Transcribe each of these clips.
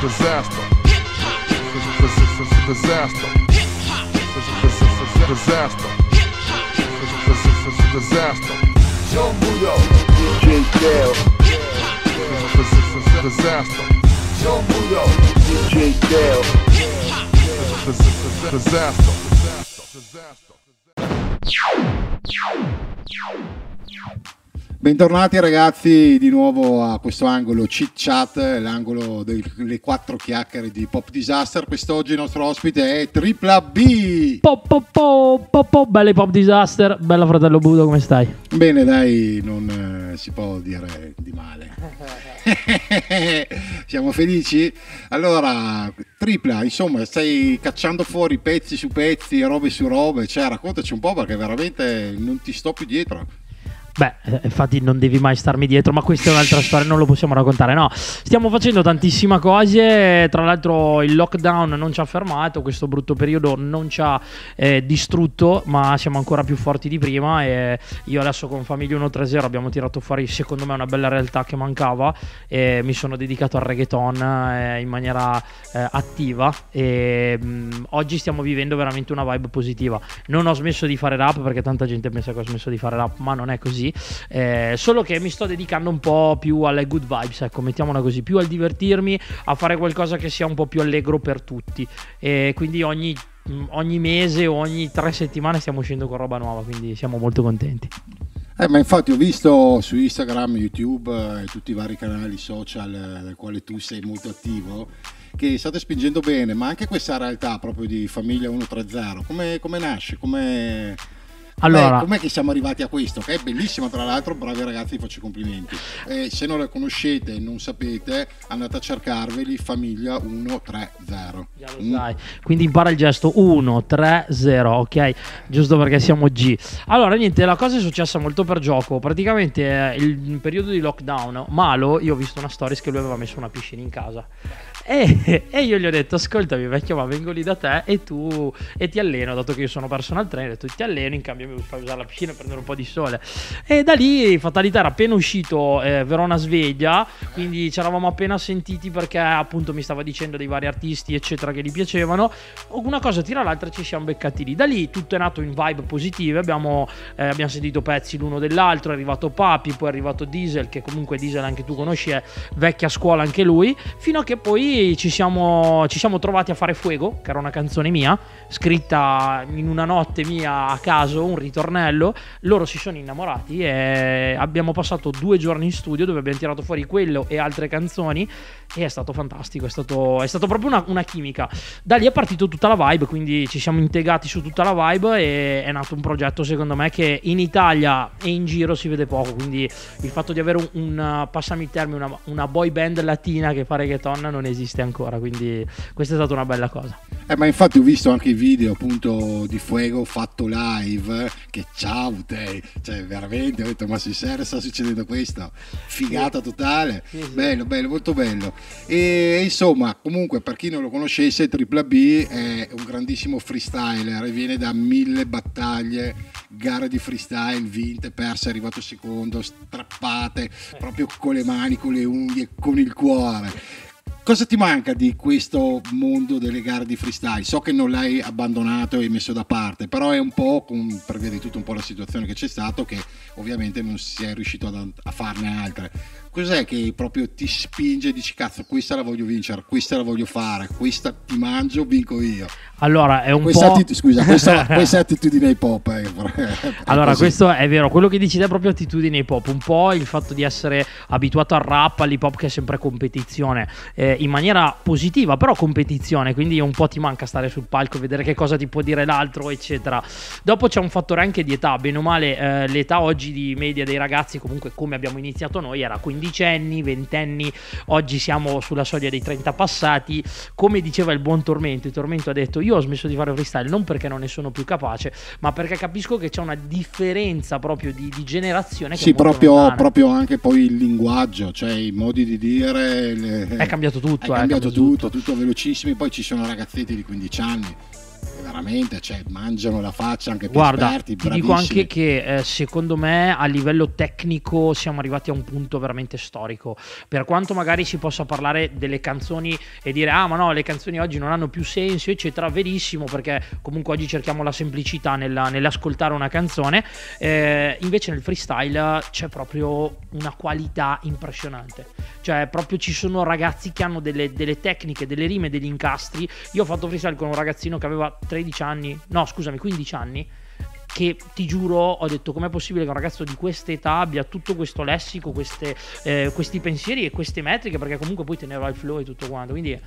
Disaster. Disaster. Disaster. Disaster. John Budo, DJ Dale, Disaster. John Budo, DJ Dale. Disaster. Disaster. Bentornati ragazzi di nuovo a questo angolo chit chat, l'angolo delle quattro chiacchiere di Pop Disaster. Quest'oggi il nostro ospite è Tripla B. Po, po, po, po, po, bella pop disaster, bella fratello Budo, come stai? Bene, dai, non eh, si può dire di male. Siamo felici? Allora, Tripla, insomma, stai cacciando fuori pezzi su pezzi, robe su robe, cioè raccontaci un po' perché veramente non ti sto più dietro. Beh, eh, infatti non devi mai starmi dietro, ma questa è un'altra storia, non lo possiamo raccontare. No, stiamo facendo tantissime cose, tra l'altro il lockdown non ci ha fermato, questo brutto periodo non ci ha eh, distrutto, ma siamo ancora più forti di prima e io adesso con Famiglia 130 abbiamo tirato fuori secondo me una bella realtà che mancava e mi sono dedicato al reggaeton eh, in maniera eh, attiva e mh, oggi stiamo vivendo veramente una vibe positiva. Non ho smesso di fare rap perché tanta gente pensa che ho smesso di fare rap, ma non è così. Eh, solo che mi sto dedicando un po' più alle good vibes, ecco, mettiamola così, più al divertirmi, a fare qualcosa che sia un po' più allegro per tutti. E quindi ogni, mh, ogni mese o ogni tre settimane stiamo uscendo con roba nuova, quindi siamo molto contenti. Eh, ma infatti ho visto su Instagram, YouTube eh, e tutti i vari canali social eh, nel quale tu sei molto attivo che state spingendo bene, ma anche questa realtà proprio di Famiglia 130, come, come nasce? Come... Allora- Com'è, com'è che siamo arrivati a questo? Che è bellissima, tra l'altro, bravi ragazzi, vi faccio i complimenti. E se non la conoscete e non sapete, andate a cercarveli Famiglia 130. Già lo Mm. Quindi impara il gesto 1, 3, 0, ok? Giusto perché siamo G. Allora, niente, la cosa è successa molto per gioco. Praticamente eh, il periodo di lockdown, Malo, io ho visto una stories che lui aveva messo una piscina in casa. E, e io gli ho detto, ascoltami vecchio, ma vengo lì da te e tu e ti alleno, dato che io sono personal trainer, ho detto ti alleno, in cambio mi fai usare la piscina e prendere un po' di sole. E da lì, fatalità, era appena uscito eh, Verona Sveglia, quindi ci eravamo appena sentiti perché appunto mi stava dicendo dei vari artisti, eccetera, che gli piacevano. Una cosa tira l'altra ci siamo beccati lì. Da lì tutto è nato in vibe positive, abbiamo, eh, abbiamo sentito pezzi l'uno dell'altro, è arrivato Papi, poi è arrivato Diesel, che comunque Diesel anche tu conosci, è vecchia scuola anche lui, fino a che poi ci siamo, ci siamo trovati a fare Fuego, che era una canzone mia, scritta in una notte mia a caso, un ritornello. Loro si sono innamorati e abbiamo passato due giorni in studio dove abbiamo tirato fuori quello e altre canzoni e è stato fantastico, è stato, è stato proprio una, una chimica. Da lì è partito tutta la vibe, quindi ci siamo integrati su tutta la vibe e è nato un progetto secondo me che in Italia e in giro si vede poco, quindi il fatto di avere un, un passami il termine, una, una boy band latina che fa reggaeton non esiste ancora, quindi questa è stata una bella cosa. Eh, ma infatti ho visto anche i video appunto di Fuego fatto live, che ciao te, cioè veramente ho detto ma sul serio sta succedendo questo? Figata totale, Sì, sì. bello, bello, molto bello. E insomma, comunque per chi non lo conoscesse, Tripla B è un grandissimo freestyler e viene da mille battaglie, gare di freestyle vinte, perse, è arrivato secondo, strappate, proprio con le mani, con le unghie, con il cuore. Cosa ti manca di questo mondo delle gare di freestyle? So che non l'hai abbandonato e messo da parte, però è un po', per via di tutto un po' la situazione che c'è stato, che ovviamente non si è riuscito ad- a farne altre. Cos'è che proprio ti spinge e dici cazzo questa la voglio vincere, questa la voglio fare, questa ti mangio, vinco io? Allora, è un Questa po'... atti- scusa, questa, questa è attitudine hip hop. eh, Allora, così. questo è vero, quello che dici te è proprio attitudine hip hop, un po' il fatto di essere abituato al rap, all'hip hop che è sempre competizione, eh, in maniera positiva, però competizione, quindi un po' ti manca stare sul palco, vedere che cosa ti può dire l'altro, eccetera. Dopo c'è un fattore anche di età, bene o male, eh, l'età oggi di media dei ragazzi, comunque come abbiamo iniziato noi, era 15 20 anni, oggi siamo sulla soglia dei 30 passati, come diceva il buon Tormento, il Tormento ha detto io ho smesso di fare freestyle non perché non ne sono più capace, ma perché capisco che c'è una differenza proprio di, di generazione che Sì, proprio, proprio anche poi il linguaggio, cioè i modi di dire. le- È cambiato tutto, È eh, cambiato è cambiato tutto, tutto velocissimo. Poi ci sono ragazzetti di 15 anni. Veramente, cioè, mangiano la faccia anche più Guarda, esperti, ti dico anche che eh, secondo me a livello tecnico siamo arrivati a un punto veramente storico. Per quanto magari si possa parlare delle canzoni e dire ah ma no, le canzoni oggi non hanno più senso, eccetera, verissimo perché comunque oggi cerchiamo la semplicità nella- nell'ascoltare una canzone. Eh, invece nel freestyle c'è proprio una qualità impressionante. Cioè, proprio ci sono ragazzi che hanno delle, delle tecniche, delle rime, degli incastri. Io ho fatto freestyle con un ragazzino che aveva 13 anni, no, scusami, 15 anni. Che ti giuro, ho detto com'è possibile che un ragazzo di questa età abbia tutto questo lessico, queste, eh, questi pensieri e queste metriche, perché comunque poi teneva il flow e tutto quanto. Quindi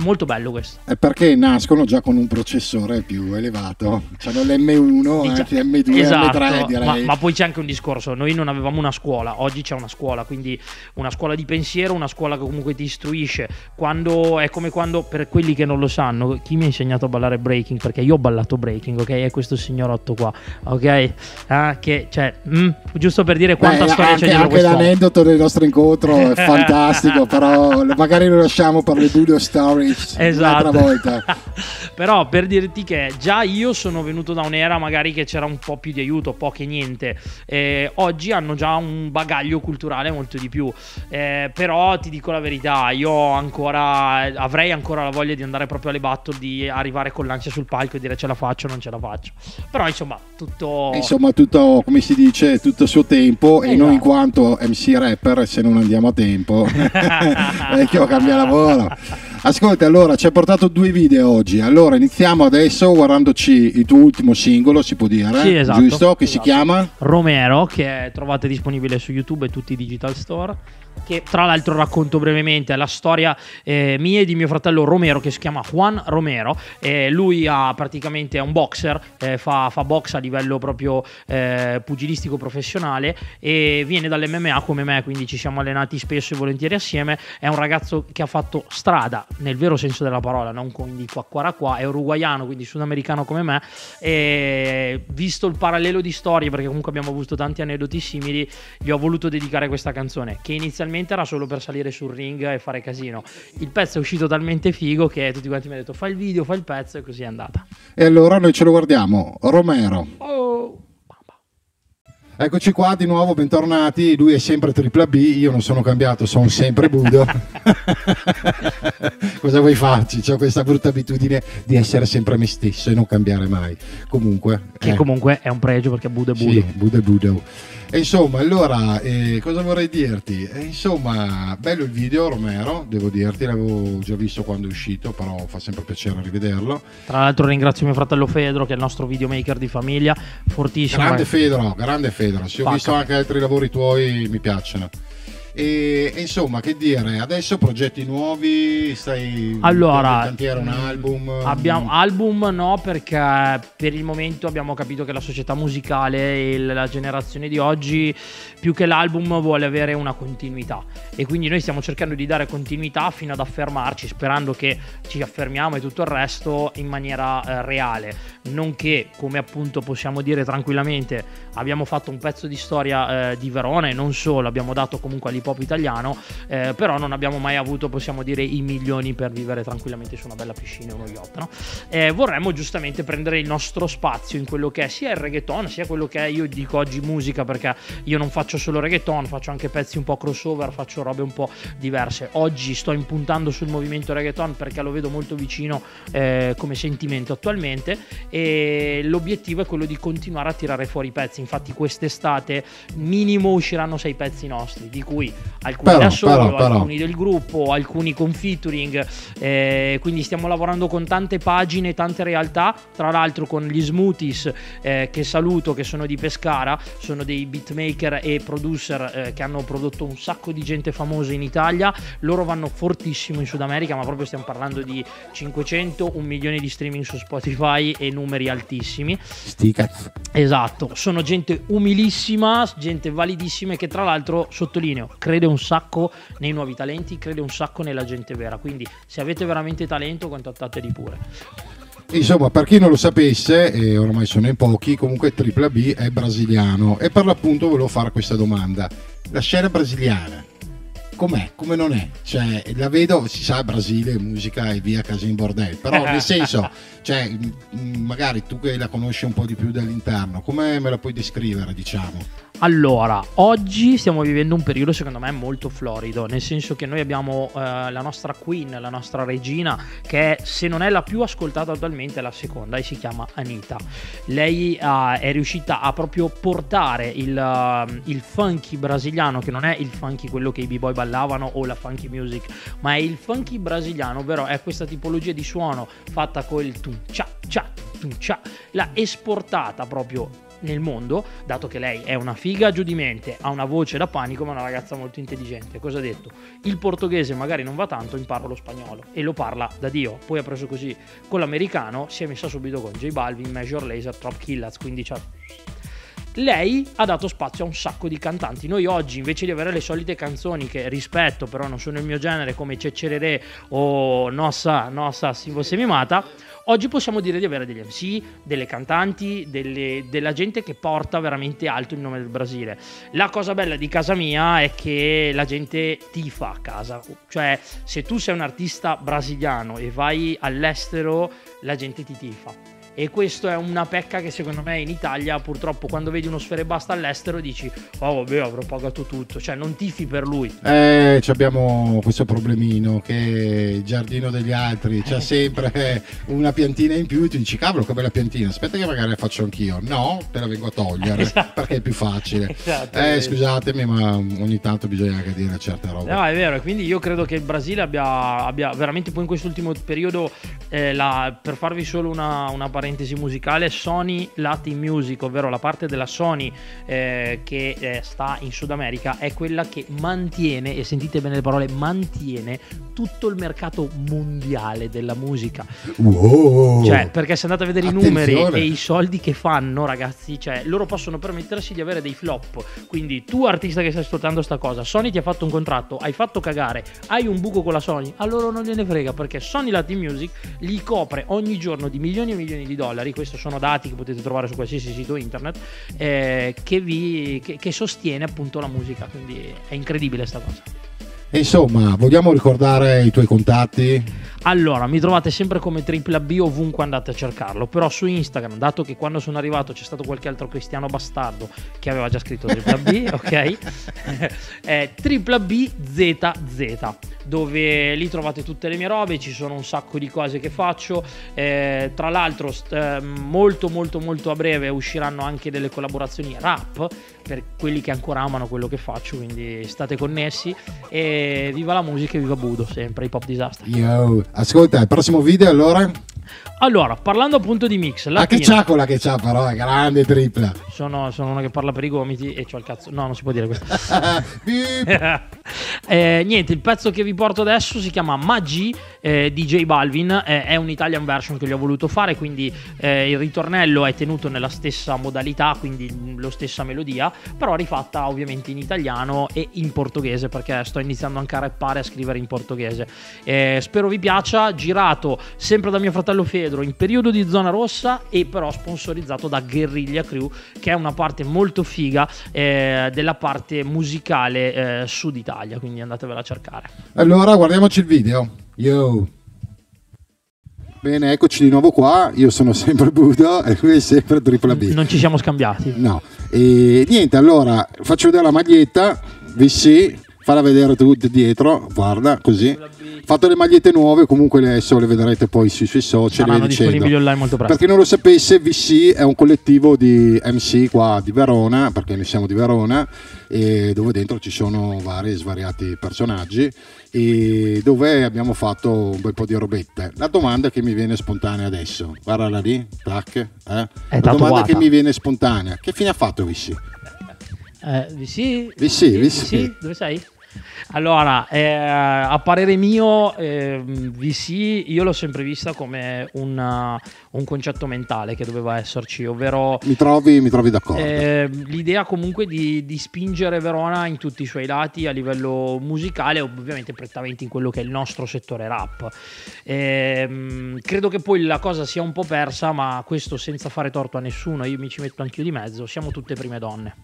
molto bello questo. È perché nascono già con un processore più elevato, c'hanno l'M1, Dicia- anche M2, Esatto, M3 direi. ma, ma poi c'è anche un discorso, noi non avevamo una scuola, oggi c'è una scuola, quindi una scuola di pensiero, una scuola che comunque ti istruisce, quando, è come quando, per quelli che non lo sanno, chi mi ha insegnato a ballare breaking, perché io ho ballato breaking, ok, è questo signorotto qua, ok, Ah, che, cioè, mm, giusto per dire quanta Beh, storia anche, c'è dietro anche quest'uomo. l'aneddoto del nostro incontro è fantastico, però magari lo lasciamo per le Budo Stories Esatto. volta. Però per dirti che già io sono venuto da un'era magari che c'era un po' più di aiuto, poche niente. Eh, oggi hanno già un bagaglio culturale molto di più. Eh, però ti dico la verità, io ancora avrei ancora la voglia di andare proprio alle battle, di arrivare con l'ansia sul palco e dire ce la faccio o non ce la faccio. Però insomma, tutto Insomma, tutto come si dice, tutto a suo tempo. E Esatto. noi, in quanto MC rapper, se non andiamo a tempo, vecchio cambia lavoro. Ascolta, allora ci hai portato due video oggi. Allora iniziamo adesso guardandoci il tuo ultimo singolo, si può dire, Sì, esatto, giusto? Che si esatto. chiama? Romero che trovate disponibile su YouTube e tutti i digital store che tra l'altro racconto brevemente la storia eh, mia e di mio fratello Romero che si chiama Juan Romero. Eh, lui ha praticamente è un boxer eh, fa, fa box a livello proprio eh, pugilistico professionale e viene dall'MMA come me quindi ci siamo allenati spesso e volentieri assieme. È un ragazzo che ha fatto strada nel vero senso della parola non quindi qua qua qua è uruguaiano quindi sudamericano come me. E visto il parallelo di storie perché comunque abbiamo avuto tanti aneddoti simili gli ho voluto dedicare questa canzone che inizialmente era solo per salire sul ring e fare casino il pezzo è uscito talmente figo che tutti quanti mi hanno detto fai il video fai il pezzo e così è andata E allora noi ce lo guardiamo. Romero. oh. Eccoci qua di nuovo, bentornati. Lui è sempre tripla B, io non sono cambiato, sono sempre Budo. Cosa vuoi farci? Ho questa brutta abitudine di essere sempre me stesso e non cambiare mai. Comunque, che eh, comunque è un pregio perché Budo è Budo Sì, e Budo. E insomma, allora, eh, cosa vorrei dirti? Eh, insomma, bello il video, Romero, devo dirti, l'avevo già visto quando è uscito, però fa sempre piacere rivederlo. tra l'altro ringrazio mio fratello Fedro che è il nostro videomaker di famiglia fortissimo Grande. Fedro, grande Fedro. Sì, ho Pacca. visto anche altri lavori tuoi, mi piacciono. E, e insomma, che dire, adesso progetti nuovi, stai Allora, cantiere un album? Abbiamo, album no, perché per il momento abbiamo capito che la società musicale e la generazione di oggi, più che l'album, vuole avere una continuità. E quindi noi stiamo cercando di dare continuità fino ad affermarci, sperando che ci affermiamo e tutto il resto in maniera eh, reale. Nonché, come appunto possiamo dire tranquillamente, abbiamo fatto un pezzo di storia eh, di Verona e non solo, abbiamo dato comunque all'hip hop italiano, eh, però non abbiamo mai avuto, possiamo dire, i milioni per vivere tranquillamente su una bella piscina e uno yacht. No? Eh, vorremmo giustamente prendere il nostro spazio in quello che è sia il reggaeton, sia quello che è, io dico oggi musica, perché io non faccio solo reggaeton, faccio anche pezzi un po' crossover, faccio robe un po' diverse. Oggi sto impuntando sul movimento reggaeton perché lo vedo molto vicino eh, come sentimento attualmente e l'obiettivo è quello di continuare a tirare fuori i pezzi. Infatti quest'estate minimo usciranno sei pezzi nostri, di cui alcuni Però, da solo, però, però. alcuni del gruppo, alcuni con featuring. eh, quindi stiamo lavorando con tante pagine, tante realtà. Tra l'altro con gli Smoothies eh, che saluto, che sono di Pescara, sono dei beatmaker e producer eh, che hanno prodotto un sacco di gente famosa in Italia. Loro vanno fortissimo in Sud America, ma proprio stiamo parlando di 500, un milione di streaming su Spotify e numeri altissimi. Sti cazzo. Esatto, sono gente umilissima, gente validissima e che tra l'altro sottolineo, crede un sacco nei nuovi talenti, crede un sacco nella gente vera. Quindi se avete veramente talento contattateli pure. Insomma, per chi non lo sapesse, e ormai sono in pochi, comunque Tripla B è brasiliano e per l'appunto volevo fare questa domanda. La scena brasiliana com'è, come non è. Cioè, la vedo, si sa, Brasile, musica e via Casin Bordel. Però nel senso, cioè, magari tu che la conosci un po' di più dall'interno, come me la puoi descrivere, diciamo? Allora, oggi stiamo vivendo un periodo secondo me molto florido, nel senso che noi abbiamo eh, la nostra queen, la nostra regina, che è, se non è la più ascoltata attualmente, è la seconda e si chiama Anita. Lei eh, è riuscita a proprio portare il, eh, il funky brasiliano, che non è il funky quello che i b-boy ballavano o la funky music, ma è il funky brasiliano, ovvero è questa tipologia di suono fatta con il tum cia cia tum cia, l'ha esportata proprio nel mondo, dato che lei è una figa giù di mente, ha una voce da panico, ma è una ragazza molto intelligente. Cosa ha detto? Il portoghese magari non va tanto, imparo lo spagnolo e lo parla da Dio. Poi ha preso così con l'americano, si è messa subito con J Balvin, Major Laser, Trop Killers, quindi c'ha lei ha dato spazio a un sacco di cantanti. Noi oggi, invece di avere le solite canzoni che rispetto, però non sono il mio genere, come Ceccerere o Nossa, Nossa, Sivo Semimata, oggi possiamo dire di avere degli MC, delle cantanti, delle- della gente che porta veramente alto il nome del Brasile. La cosa bella di casa mia è che la gente tifa a casa, cioè se tu sei un artista brasiliano e vai all'estero, la gente ti tifa. E questo è una pecca che secondo me in Italia purtroppo quando vedi uno sfere basta all'estero dici oh vabbè avrò pagato tutto, cioè non tifi per lui. Eh, ci abbiamo questo problemino che il giardino degli altri c'ha sempre una piantina in più e tu dici cavolo che bella piantina, aspetta che magari la faccio anch'io. No, te la vengo a togliere Esatto. perché è più facile. Esatto, Eh, scusatemi, ma ogni tanto bisogna anche dire certe robe. No, è vero, e quindi io credo che il Brasile abbia, abbia veramente poi in quest'ultimo periodo, eh, la- per farvi solo una, una parentesi musicale, Sony Latin Music, ovvero la parte della Sony eh, che eh, sta in Sud America, è quella che mantiene, e sentite bene le parole, mantiene tutto il mercato mondiale della musica. Wow. Cioè, perché se andate a vedere i Attenzione. numeri e i soldi che fanno, ragazzi, cioè, loro possono permettersi di avere dei flop. Quindi, tu, artista che stai ascoltando sta cosa, Sony ti ha fatto un contratto, hai fatto cagare, hai un buco con la Sony, a loro non gliene frega perché Sony Latin Music li copre ogni giorno di milioni e milioni di dollari. Questi sono dati che potete trovare su qualsiasi sito internet, eh, che, vi, che, che sostiene appunto la musica. Quindi, è incredibile sta cosa. Insomma, vogliamo ricordare i tuoi contatti? Allora, mi trovate sempre come tripla B ovunque andate a cercarlo, però su Instagram, dato che quando sono arrivato c'è stato qualche altro cristiano bastardo che aveva già scritto tripla B, ok? È tripla B ZZ, dove lì trovate tutte le mie robe, ci sono un sacco di cose che faccio, eh, tra l'altro st- eh, molto molto molto a breve usciranno anche delle collaborazioni rap per quelli che ancora amano quello che faccio, quindi state connessi e viva la musica e viva Budo, sempre hip hop disaster. Yo. Ascolta, il prossimo video allora? Allora, parlando appunto di mix, Ah, che c'ha quella che c'ha però, è grande tripla. sono, sono uno che parla per i gomiti e c'ho il cazzo. No, non si può dire questo. Eh, niente, il pezzo che vi porto adesso si chiama Magi eh, di J Balvin, eh, è un Italian version che gli ho voluto fare, quindi eh, il ritornello è tenuto nella stessa modalità, quindi la stessa melodia, però rifatta ovviamente in italiano e in portoghese perché sto iniziando anche a rappare e a scrivere in portoghese. Eh, spero vi piaccia, girato sempre da mio fratello Fedro in periodo di zona rossa e però sponsorizzato da Guerriglia Crew che è una parte molto figa eh, della parte musicale eh, sud Italia, quindi andatevela a cercare. Allora, guardiamoci il video. Yo. Bene, eccoci di nuovo qua. Io sono sempre Budo e lui è sempre Tripla B. Non ci siamo scambiati. No. E niente, allora faccio vedere la maglietta. VC, falla vedere tu dietro. Guarda, così. Fatto le magliette nuove, comunque adesso le vedrete poi sui suoi social. e dicendo. disponibili online molto Per presto. chi non lo sapesse, VC è un collettivo di MC qua di Verona, perché noi siamo di Verona, e dove dentro ci sono vari svariati personaggi e dove abbiamo fatto un bel po' di robette. La domanda che mi viene spontanea adesso, guardala lì, tac, eh? La domanda che mi viene spontanea, che fine ha fatto VC? Eh, VC? VC, VC. Dove sei? Allora, eh, a parere mio, eh, VC io l'ho sempre vista come una- un concetto mentale che doveva esserci, ovvero Mi trovi, mi trovi d'accordo? Eh, l'idea comunque di, di spingere Verona in tutti i suoi lati a livello musicale, ovviamente prettamente in quello che è il nostro settore rap. Ehm, credo che poi la cosa sia un po' persa, ma questo senza fare torto a nessuno, io mi ci metto anch'io di mezzo, siamo tutte prime donne.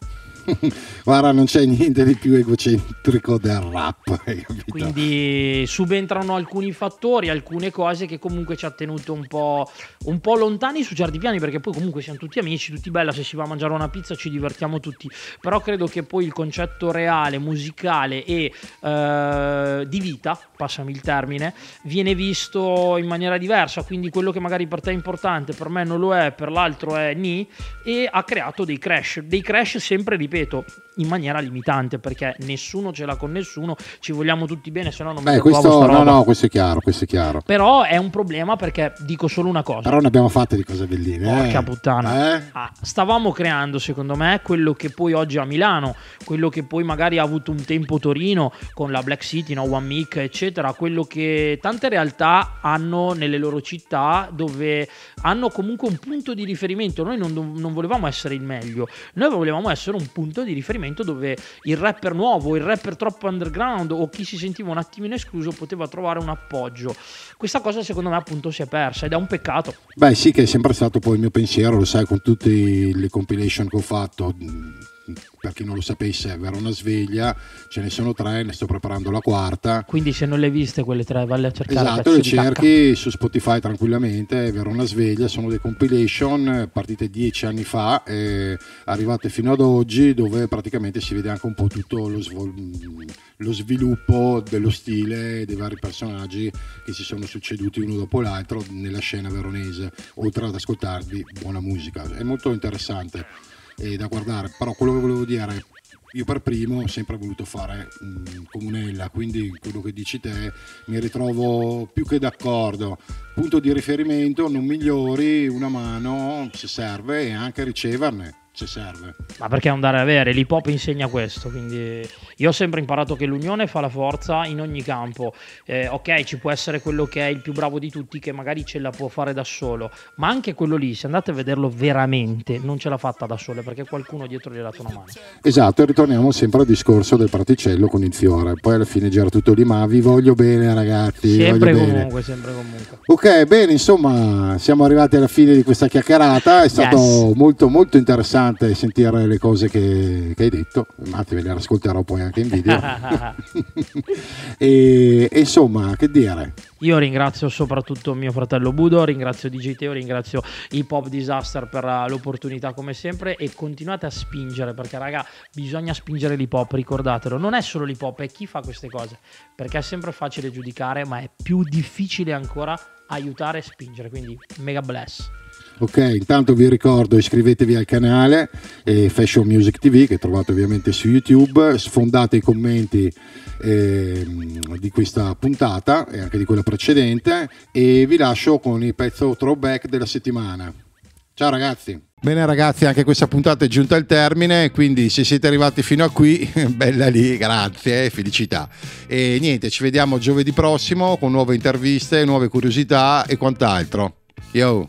Guarda, non c'è niente di più egocentrico del rap? Quindi subentrano alcuni fattori, alcune cose che comunque ci ha tenuto un po', un po' lontani su certi piani, perché poi comunque siamo tutti amici, tutti bella, se si va a mangiare una pizza ci divertiamo tutti, però credo che poi il concetto reale, musicale e eh, di vita, passami il termine, viene visto in maniera diversa, quindi quello che magari per te è importante, per me non lo è, per l'altro è ni, e ha creato dei crash, dei crash sempre, ripeto, in maniera limitante, perché nessuno ce l'ha con nessuno, ci vogliamo tutti bene, se no non mi Beh, tatuavo questo, no, no, questo è chiaro, questo è chiaro. Però è un problema perché dico solo una cosa. Però ne abbiamo fatte di cose belline. Porca eh. puttana. Eh? Ah, stavamo creando, secondo me, quello che poi oggi a Milano, quello che poi magari ha avuto un tempo Torino con la Black City, no? One Mic, eccetera, quello che tante realtà hanno nelle loro città dove hanno comunque un punto di riferimento. Noi non, non volevamo essere il meglio, noi volevamo essere un punto di riferimento dove il rapper nuovo, il rapper troppo underground o chi si sentiva un attimino escluso poteva trovare un appoggio. Questa cosa secondo me appunto si è persa ed è un peccato. Beh, sì, che è sempre stato poi il mio pensiero, lo sai, con tutte le compilation che ho fatto. Per chi non lo sapesse, Verona Sveglia, ce ne sono tre, ne sto preparando la quarta. Quindi se non le hai viste quelle tre, valle a cercare. Esatto, le di cacca. cerchi su Spotify tranquillamente, Verona Sveglia, sono dei compilation partite dieci anni fa, arrivate fino ad oggi, dove praticamente si vede anche un po' tutto lo, svol- lo sviluppo dello stile dei vari personaggi che si sono succeduti uno dopo l'altro nella scena veronese, oltre ad ascoltarvi buona musica. È molto interessante eh, da guardare, però quello che volevo dire io per primo ho sempre voluto fare mm, comunella, quindi quello che dici te mi ritrovo più che d'accordo. Punto di riferimento, non migliori, una mano se serve e anche riceverne se serve. Ma perché è un dare e avere? L'hip hop insegna questo. Quindi io ho sempre imparato che l'unione fa la forza in ogni campo. Eh, ok, ci può essere quello che è il più bravo di tutti, che magari ce la può fare da solo, ma anche quello lì, se andate a vederlo veramente, non ce l'ha fatta da solo perché qualcuno dietro gli ha dato una mano. Esatto, e ritorniamo sempre al discorso del praticello con il fiore. Poi alla fine gira tutto lì, ma vi voglio bene ragazzi. Sempre voglio bene. comunque, sempre comunque. Ok, bene, insomma, siamo arrivati alla fine di questa chiacchierata. È stato Yes. molto, molto interessante sentire le cose che, che hai detto. Infatti, ve le ascolterò poi anche in video. e, e insomma, che dire? Io ringrazio soprattutto mio fratello Budo, ringrazio DJ Teo, ringrazio Hip Hop Disaster per eh, l'opportunità come sempre e continuate a spingere perché raga bisogna spingere l'hip hop, ricordatelo, non è solo l'hip hop, è chi fa queste cose, perché è sempre facile giudicare ma è più difficile ancora aiutare e spingere, quindi mega bless. Ok, intanto vi ricordo iscrivetevi al canale eh, Fashion Music TV che trovate ovviamente su YouTube, sfondate i commenti ehm, di questa puntata e anche di quella precedente e vi lascio con il pezzo throwback della settimana. Ciao ragazzi! Bene ragazzi, anche questa puntata è giunta al termine, quindi se siete arrivati fino a qui, bella lì, grazie, felicità. E niente, ci vediamo giovedì prossimo con nuove interviste, nuove curiosità e quant'altro. Yo!